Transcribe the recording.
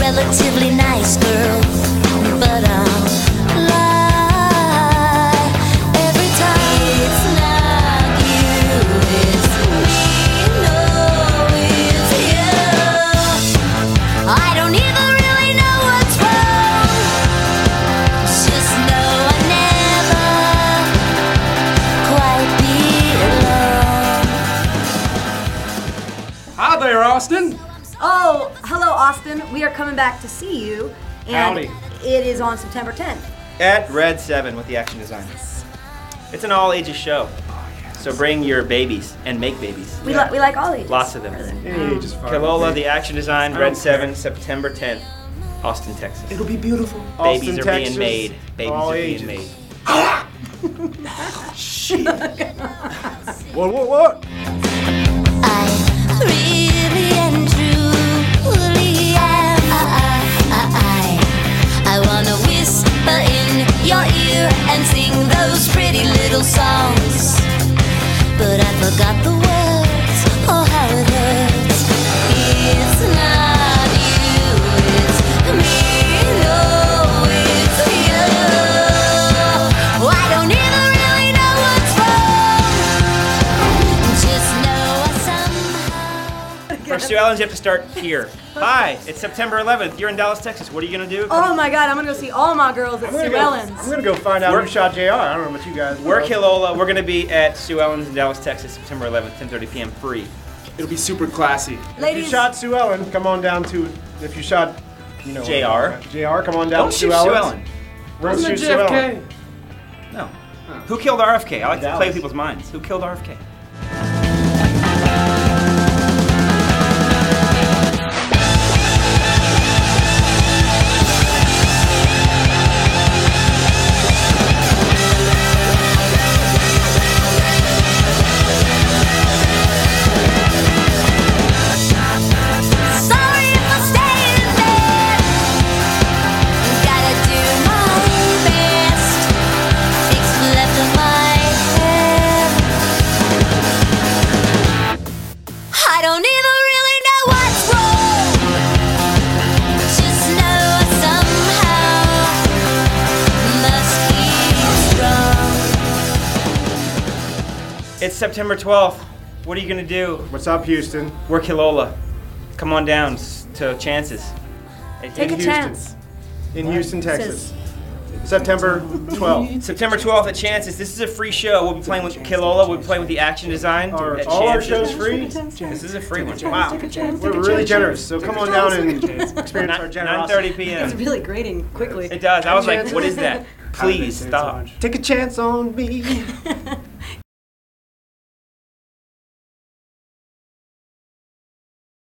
relatively nice girl, but I'll lie every time. It's not you, it's me. No, it's you. I don't even really know what's wrong. Just know I never quite. Hi there, Austin. Oh, hello, Austin. We are coming back to see you. And Howdy. It is on September 10th. At Red 7 with the action design. It's an all ages show. So bring your babies and make babies. We, li- we like all ages. Lots of them. Hey, just fine. Kilola, the action design, Red 7, September 10th, Austin, Texas. It'll be beautiful. Babies Austin, are Texas, being made. Babies all are ages. being made. What, what, what? Those pretty little songs. But I forgot the words. Oh, how it Sue Ellens, you have to start here. Hi, it's September 11th. You're in Dallas, Texas. What are you going to do? Oh my god, I'm gonna go see all my girls at I'm Sue gonna, go, Ellen's. I'm gonna go find out We're- who shot JR. I don't know about you guys. We're Kilola. We're going to be at Sue Ellens in Dallas, Texas, September 11th, 10:30 p.m. free. It'll be super classy. Ladies, If you shot Sue Ellen, come on down to. If you shot, you know, JR. JR, come on down Don't to shoot Sue Sue Ellen's. Ellen. We're gonna Wasn't shoot it Sue Ellen. JFK? No. Who killed RFK? I like to play with people's minds. Who killed RFK? It's September 12th. What are you going to do? What's up, Houston? We're Kilola. Come on down s- to Chances. At- take a Houston. chance. In Houston, Texas. September 12th. September 12th at Chances. This is a free show. We'll be playing with Kilola. We'll be playing with the action design. Are at all our Chances. shows free? This is a free one. Wow. We're really generous, so come on down and experience our Nine- generosity. 9:30 p.m. It's really grating quickly. It does. I was like, what is that? Please Say it so stop. Take a chance on me.